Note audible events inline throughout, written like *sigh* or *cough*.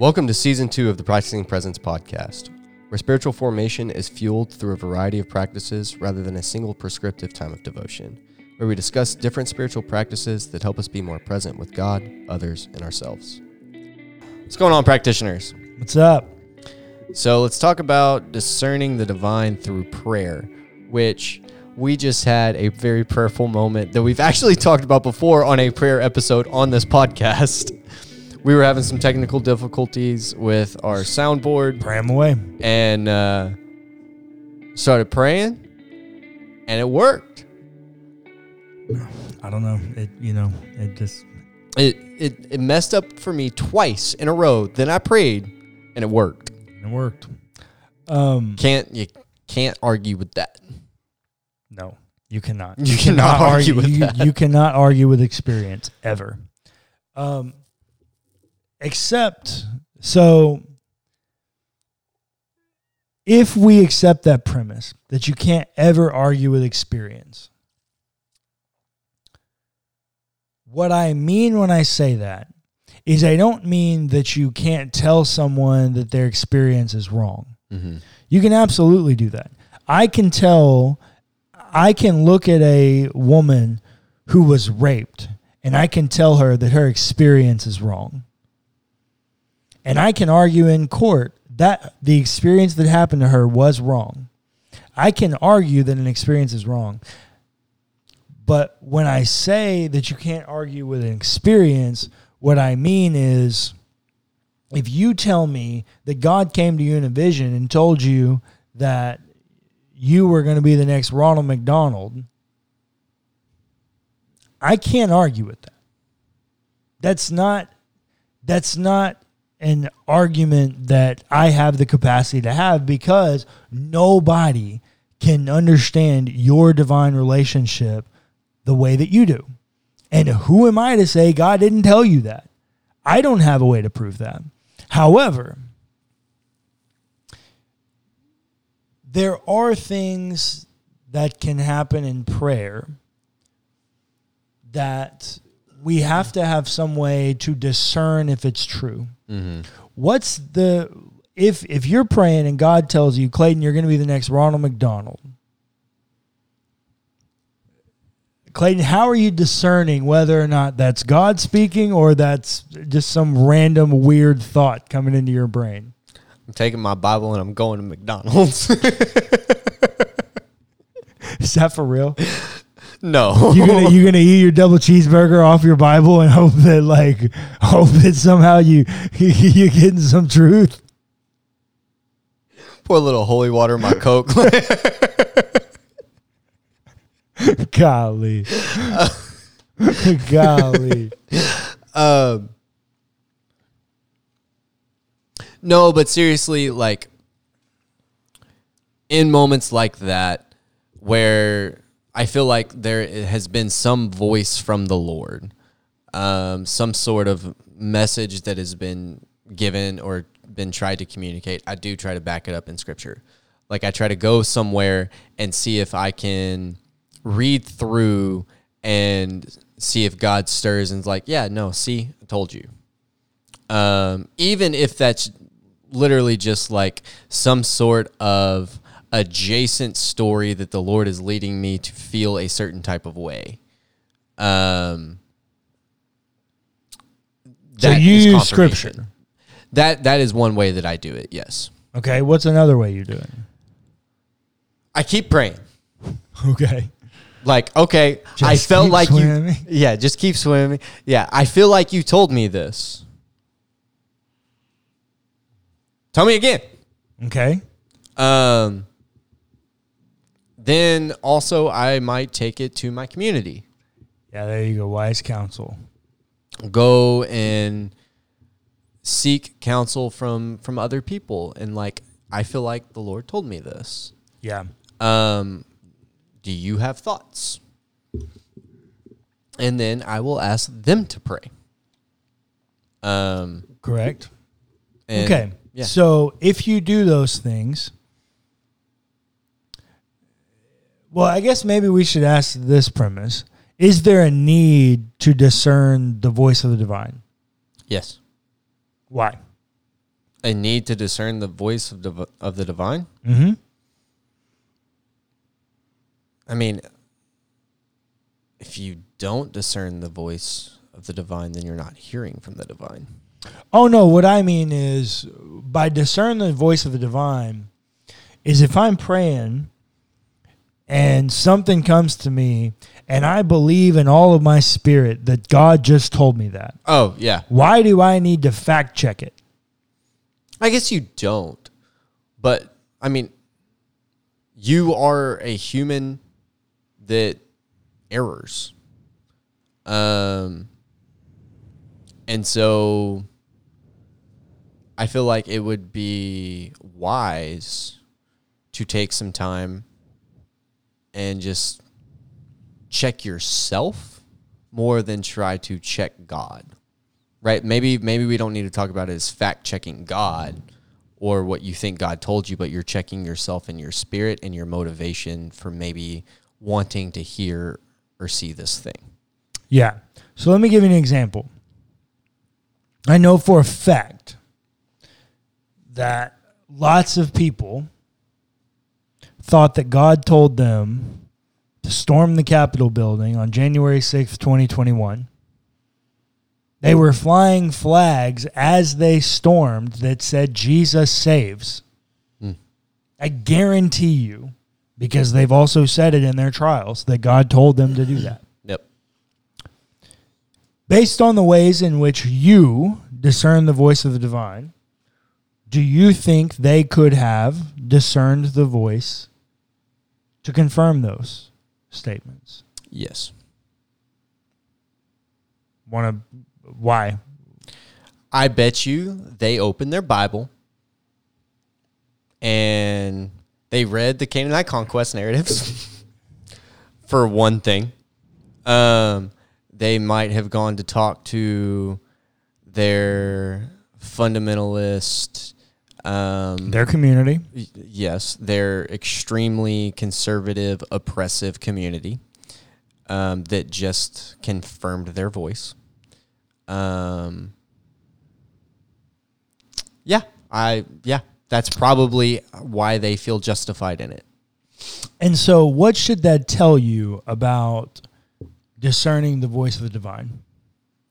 Welcome to season two of the Practicing Presence podcast, where spiritual formation is fueled through a variety of practices rather than a single prescriptive time of devotion, where we discuss different spiritual practices that help us be more present with God, others, and ourselves. What's going on, practitioners? What's up? So let's talk about discerning the divine through prayer, which we just had a very prayerful moment that we've *laughs* actually talked about before on a prayer episode on this podcast. *laughs* We were having some technical difficulties with our soundboard Pray 'em away. and uh, started praying, and it worked. I don't know. It you know, it just It, it it messed up for me twice in a row. Then I prayed, and it worked. It worked. Um Can't you can't argue with that. no, you cannot. You cannot argue with you, that. you cannot argue with experience ever. Um except so if we accept that premise that you can't ever argue with experience what I mean when I say that is I don't mean that you can't tell someone that their experience is wrong. Mm-hmm. You can absolutely do that. I can tell, I can look at a woman who was raped and I can tell her that her experience is wrong. And I can argue in court that the experience that happened to her was wrong. I can argue that an experience is wrong. But when I say that you can't argue with an experience, what I mean is if you tell me that God came to you in a vision and told you that you were going to be the next Ronald McDonald, I can't argue with that. That's not that's not an argument that I have the capacity to have because nobody can understand your divine relationship the way that you do. And who am I to say God didn't tell you that? I don't have a way to prove that. However, there are things that can happen in prayer that we have to have some way to discern if it's true. Mm-hmm. What's the if if you're praying and God tells you, Clayton, you're going to be the next Ronald McDonald. Clayton, how are you discerning whether or not that's God speaking or that's just some random weird thought coming into your brain? I'm taking my Bible and I'm going to McDonald's. *laughs* Is that for real? no, You gonna you gonna eat your double cheeseburger off your Bible and hope that like hope that somehow you *laughs* you getting some truth? pour a little holy water in my Coke. *laughs* *laughs* Golly, *laughs* golly. um, no, but seriously, like in moments like that, where I feel like there has been some voice from the Lord, um, some sort of message that has been given or been tried to communicate, I do try to back it up in scripture. Like I try to go somewhere and see if I can read through and see if God stirs and's like, yeah, no, see, I told you. Um, even if that's literally just like some sort of adjacent story that the Lord is leading me to feel a certain type of way. Um, So you is use scripture. That that is one way that I do it. Yes, Okay, what's another way you do it? I keep praying. Okay. Like, okay, I felt like you. *laughs* Yeah, just keep swimming. Yeah, I feel like you told me this. Tell me again. Okay. Um, then also, I might take it to my community. Yeah, there you go. Wise counsel. Go and seek counsel from from other people, and like I feel like the Lord told me this. Yeah. Um, do you have thoughts? And then I will ask them to pray. Um, Correct. okay. Yeah. So if you do those things, Well, I guess maybe we should ask this premise: Is there a need to discern the voice of the divine? Yes. Why? A need to discern the voice of, div- of the divine? Mm-hmm. I mean, if you don't discern the voice of the divine, then you're not hearing from the divine. Oh no, what I mean is by discern the voice of the divine is if I'm praying and something comes to me and I believe in all of my spirit that God just told me that. Oh, yeah. Why do I need to fact check it? I guess you don't. But, I mean, you are a human that errors. Um, and so I feel like it would be wise to take some time and just check yourself more than try to check God. Right? Maybe maybe we don't need to talk about it as fact checking God or what you think God told you, but you're checking yourself and your spirit and your motivation for maybe wanting to hear or see this thing. Yeah. So let me give you an example. I know for a fact that lots of people thought that God told them to storm the Capitol building on January 6th, 2021. They were flying flags as they stormed that said, Jesus saves. Hmm. I guarantee you, because they've also said it in their trials, that God told them to do mm-hmm. that. Yep. Based on the ways in which you discern the voice of the divine, do you think they could have discerned the voice to confirm those statements? Yes. Want to why? I bet you they opened their Bible and they read the Canaanite conquest narratives *laughs* for one thing. Um, they might have gone to talk to their fundamentalist. Um, Their community. y- yes, their extremely conservative, oppressive community um, that just confirmed their voice. Um, yeah, I yeah, that's probably why they feel justified in it. And so what should that tell you about discerning the voice of the divine?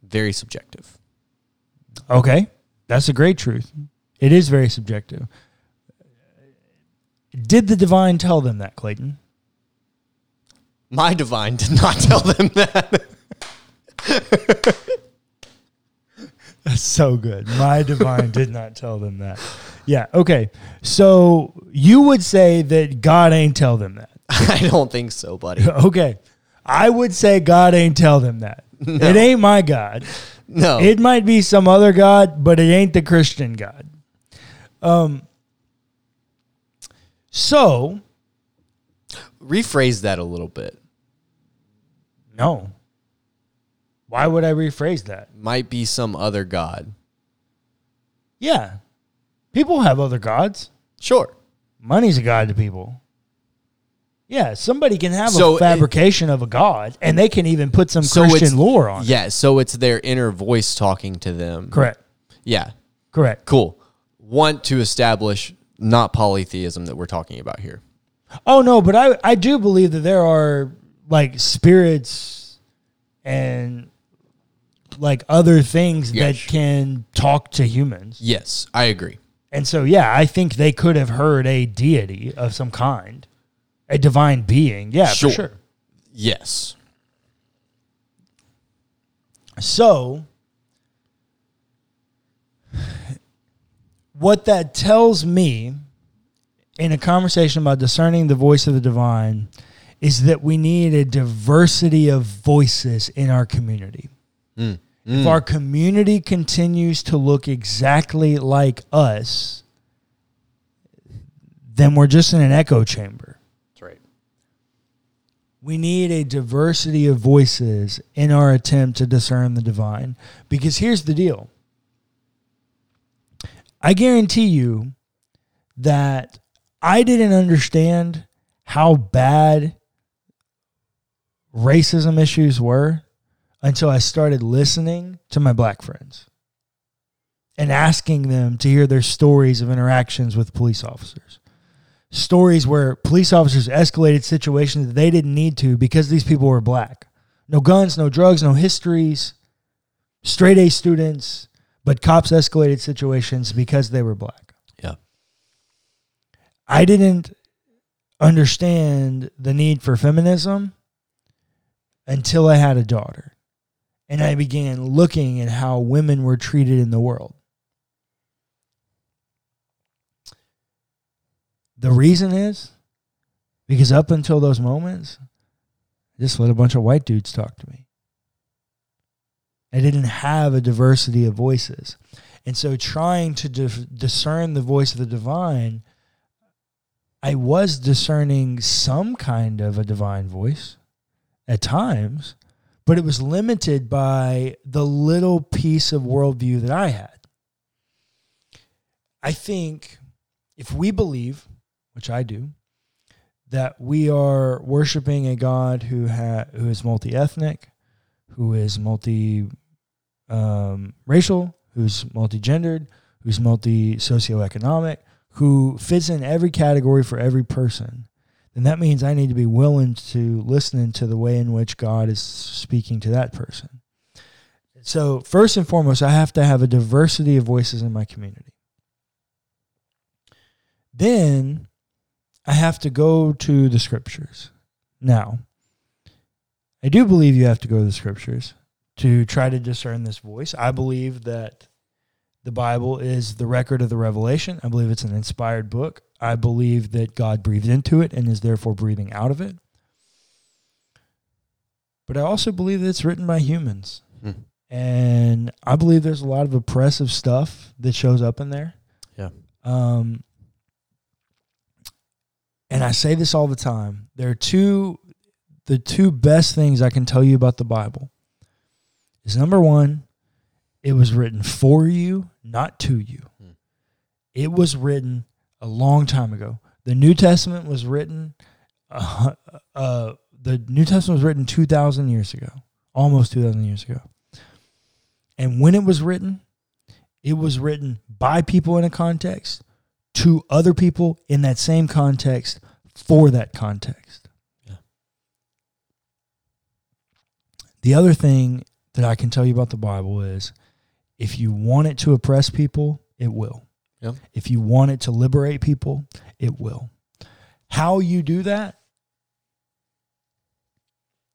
Very subjective. Okay. That's a great truth. It is very subjective. Did the divine tell them that, Clayton? My divine did not *laughs* tell them that. That's so good. My divine did not tell them that. Yeah. Okay. So you would say that God ain't tell them that. *laughs* I don't think so, buddy. *laughs* Okay. I would say God ain't tell them that. It ain't my God. No. It might be some other God, but it ain't the Christian God. Um. So Rephrase that a little bit. no. Why would I rephrase that? Might be some other god. Yeah. People have other gods. Sure. Money's a god to people. Yeah, somebody can have So a it- fabrication of a god, and they can even put some So Christian lore on it. Yeah, so it's their inner voice talking to them. Correct. Yeah. Correct. Cool. Want to establish not polytheism that we're talking about here. Oh no, but I I do believe that there are like spirits and like other things Yes. that can talk to humans. Yes, I agree. And so yeah, I think they could have heard a deity of some kind. A divine being. Yeah, Sure. for sure. Yes. So, what that tells me in a conversation about discerning the voice of the divine is that we need a diversity of voices in our community. Hmm. If mm. our community continues to look exactly like us, then we're just in an echo chamber. That's right. We need a diversity of voices in our attempt to discern the divine. Because here's the deal I guarantee you that I didn't understand how bad racism issues were until I started listening to my black friends and asking them to hear their stories of interactions with police officers. Stories where police officers escalated situations that they didn't need to because these people were black. No guns, no drugs, no histories, straight A students, but cops escalated situations because they were black. Yeah. I didn't understand the need for feminism until I had a daughter. And I began looking at how women were treated in the world. The reason is because up until those moments, I just let a bunch of white dudes talk to me. I didn't have a diversity of voices. And so trying to discern the voice of the divine, I was discerning some kind of a divine voice at times, but it was limited by the little piece of worldview that I had. I think if we believe, which I do, that we are worshiping a God who ha- who is multi ethnic, who is multi um, racial, who's multi gendered, who's multi socioeconomic, who fits in every category for every person, then that means I need to be willing to listen to the way in which God is speaking to that person. So, first and foremost, I have to have a diversity of voices in my community. Then I have to go to the scriptures. Now, I do believe you have to go to the scriptures to try to discern this voice. I believe that the Bible is the record of the revelation. I believe it's an inspired book. I believe that God breathed into it and is therefore breathing out of it. But I also believe that it's written by humans. Hmm. And I believe there's a lot of oppressive stuff that shows up in there. Yeah. Um, and I say this all the time. There are two the two best things I can tell you about the Bible is number one, it was written for you, not to you. Hmm. It was written a long time ago. The New Testament was written, uh, uh, the New Testament was written 2,000 years ago, almost 2,000 years ago. And when it was written, it was written by people in a context to other people in that same context for that context. Yeah. The other thing that I can tell you about the Bible is if you want it to oppress people, it will. Yep. If you want it to liberate people, it will. How you do that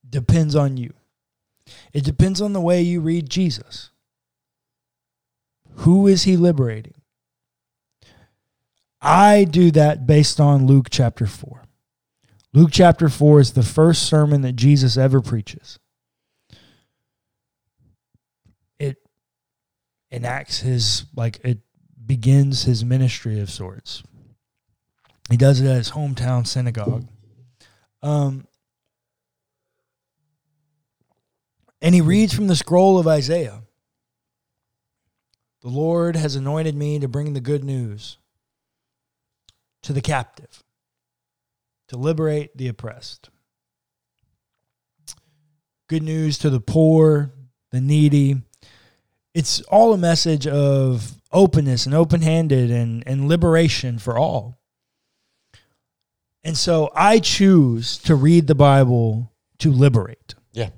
depends on you. It depends on the way you read Jesus. Who is he liberating? I do that based on Luke chapter 4. Luke chapter 4 is the first sermon that Jesus ever preaches. It enacts his like it begins his ministry of sorts. He does it at his hometown synagogue. Um, and he reads from the scroll of Isaiah. The Lord has anointed me to bring the good news to the captive, to liberate the oppressed. Good news to the poor, the needy, it's all a message of openness and open handed and, and liberation for all. And so I choose to read the Bible to liberate. Yeah.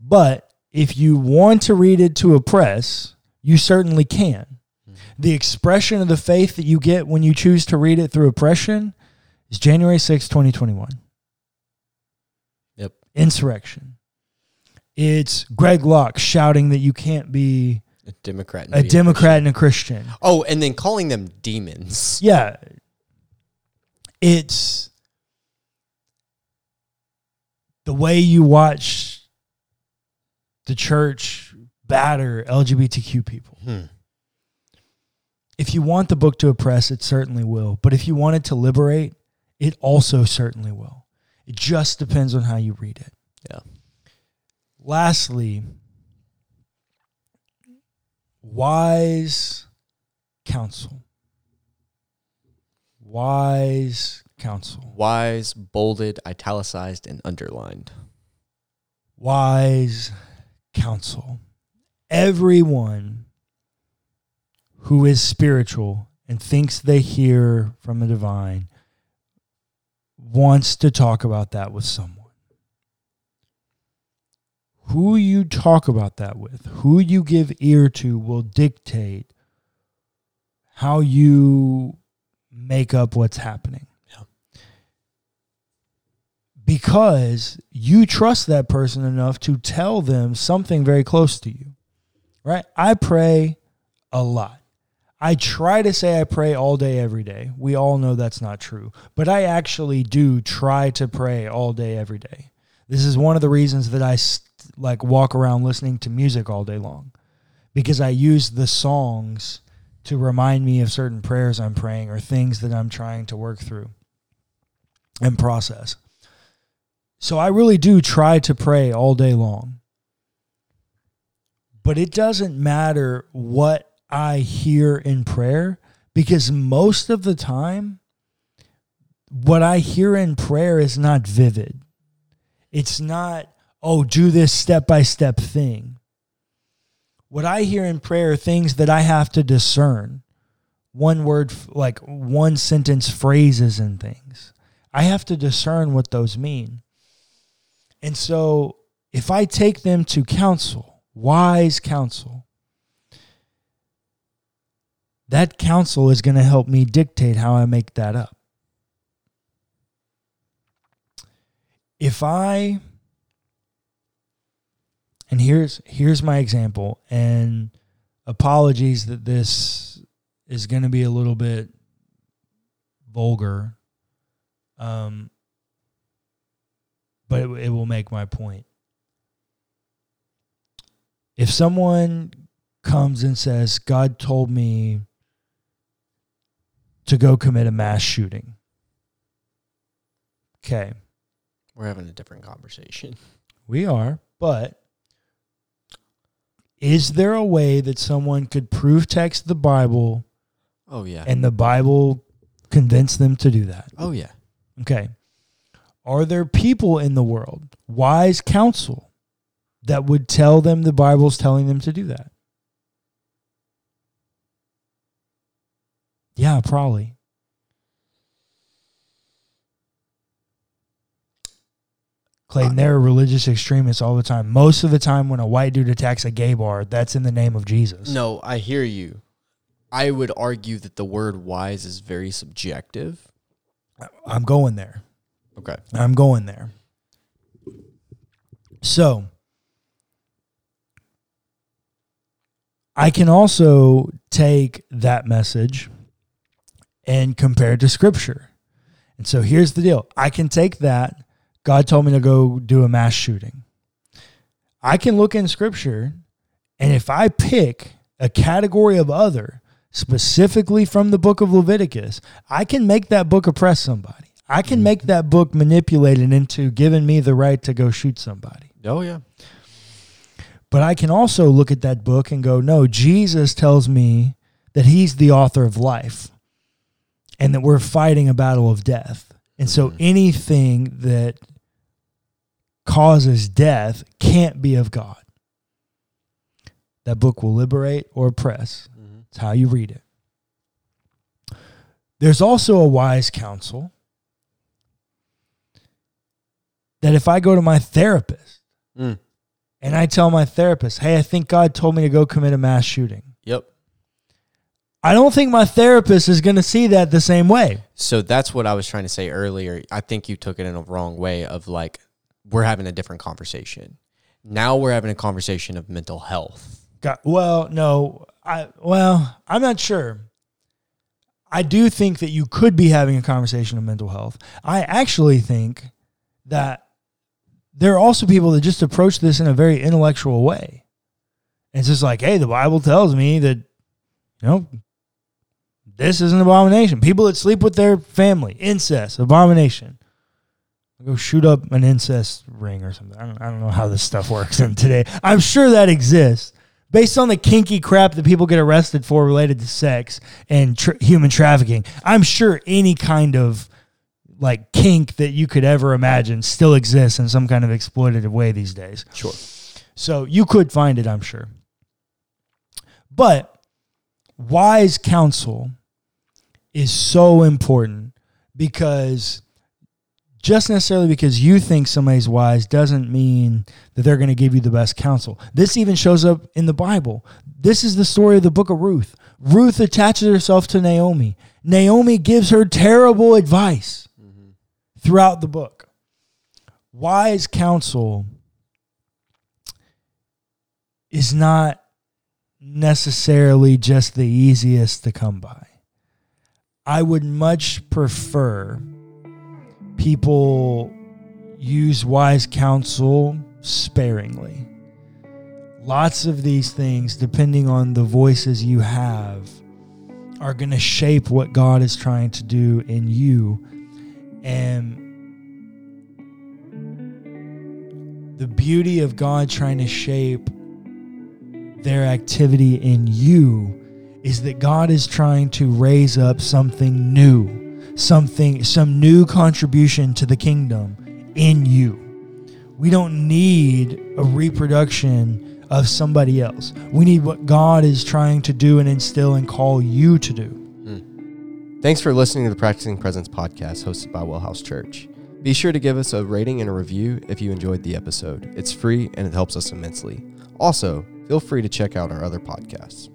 But if you want to read it to oppress, you certainly can. Mm-hmm. The expression of the faith that you get when you choose to read it through oppression is January 6, 2021. Yep. Insurrection. It's Greg Locke shouting that you can't be a Democrat, a Democrat and a Christian. Oh, and then calling them demons. Yeah, it's the way you watch the church batter LGBTQ people. Hmm. If you want the book to oppress, it certainly will. But if you want it to liberate, it also certainly will. It just depends on how you read it. Yeah. Lastly, wise counsel. Wise counsel. Wise, bolded, italicized, and underlined. wise counsel. Everyone who is spiritual and thinks they hear from the divine wants to talk about that with someone. Who you talk about that with, who you give ear to, will dictate how you make up what's happening. Yeah. Because you trust that person enough to tell them something very close to you. Right? I pray a lot. I try to say I pray all day, every day. We all know that's not true, but I actually do try to pray all day, every day. This is one of the reasons that I like walk around listening to music all day long because I use the songs to remind me of certain prayers I'm praying or things that I'm trying to work through and process. So I really do try to pray all day long. But it doesn't matter what I hear in prayer because most of the time, what I hear in prayer is not vivid. It's not, oh, do this step by step thing. What I hear in prayer are things that I have to discern. One word, like one sentence phrases and things. I have to discern what those mean. And so if I take them to counsel, wise counsel, that counsel is going to help me dictate how I make that up. If I and here's here's my example and apologies that this is going to be a little bit vulgar um but it, it will make my point if someone comes and says god told me to go commit a mass shooting. Okay. We're having a different conversation. We are, but is there a way that someone could proof text the Bible? Oh yeah. And the Bible convince them to do that? Oh yeah. Okay. Are there people in the world, wise counsel, that would tell them the Bible's telling them to do that? Yeah, probably. Clayton, uh, there are religious extremists all the time. Most of the time, when a white dude attacks a gay bar, that's in the name of Jesus. No, I hear you. I would argue that the word wise is very subjective. I'm going there. Okay. I'm going there. So, I can also take that message and compare it to scripture. And so here's the deal I can take that. God told me to go do a mass shooting. I can look in scripture, and if I pick a category of other, specifically from the book of Leviticus, I can make that book oppress somebody. I can make that book manipulated into giving me the right to go shoot somebody. Oh, yeah. But I can also look at that book and go, no, Jesus tells me that he's the author of life and that we're fighting a battle of death. And so mm-hmm. anything that causes death can't be of God. That book will liberate or oppress. Mm-hmm. It's how you read it. There's also a wise counsel that if I go to my therapist mm. and I tell my therapist, hey, I think God told me to go commit a mass shooting. Yep. I don't think my therapist is going to see that the same way. So that's what I was trying to say earlier. I think you took it in a wrong way of like we're having a different conversation. Now we're having a conversation of mental health. Well, no, I well, I'm not sure. I do think that you could be having a conversation of mental health. I actually think that there are also people that just approach this in a very intellectual way. It's just like, hey, the Bible tells me that, you know, this is an abomination. People that sleep with their family, incest, abomination. Go shoot up an incest ring or something. I don't, I don't know how this stuff works in today. I'm sure that exists. Based on the kinky crap that people get arrested for related to sex and human trafficking, I'm sure any kind of like kink that you could ever imagine still exists in some kind of exploitative way these days. Sure. So you could find it, I'm sure. But wise counsel is so important because just necessarily because you think somebody's wise doesn't mean that they're going to give you the best counsel. This even shows up in the Bible. This is the story of the book of Ruth. Ruth attaches herself to Naomi. Naomi gives her terrible advice throughout the book. Wise counsel is not necessarily just the easiest to come by. I would much prefer people use wise counsel sparingly. Lots of these things, depending on the voices you have, are going to shape what God is trying to do in you. And the beauty of God trying to shape their activity in you is that God is trying to raise up something new, something, some new contribution to the kingdom in you. We don't need a reproduction of somebody else. We need what God is trying to do and instill and call you to do. Hmm. Thanks for listening to the Practicing Presence podcast hosted by Wellhouse Church. Be sure to give us a rating and a review if you enjoyed the episode. It's free and it helps us immensely. Also, feel free to check out our other podcasts.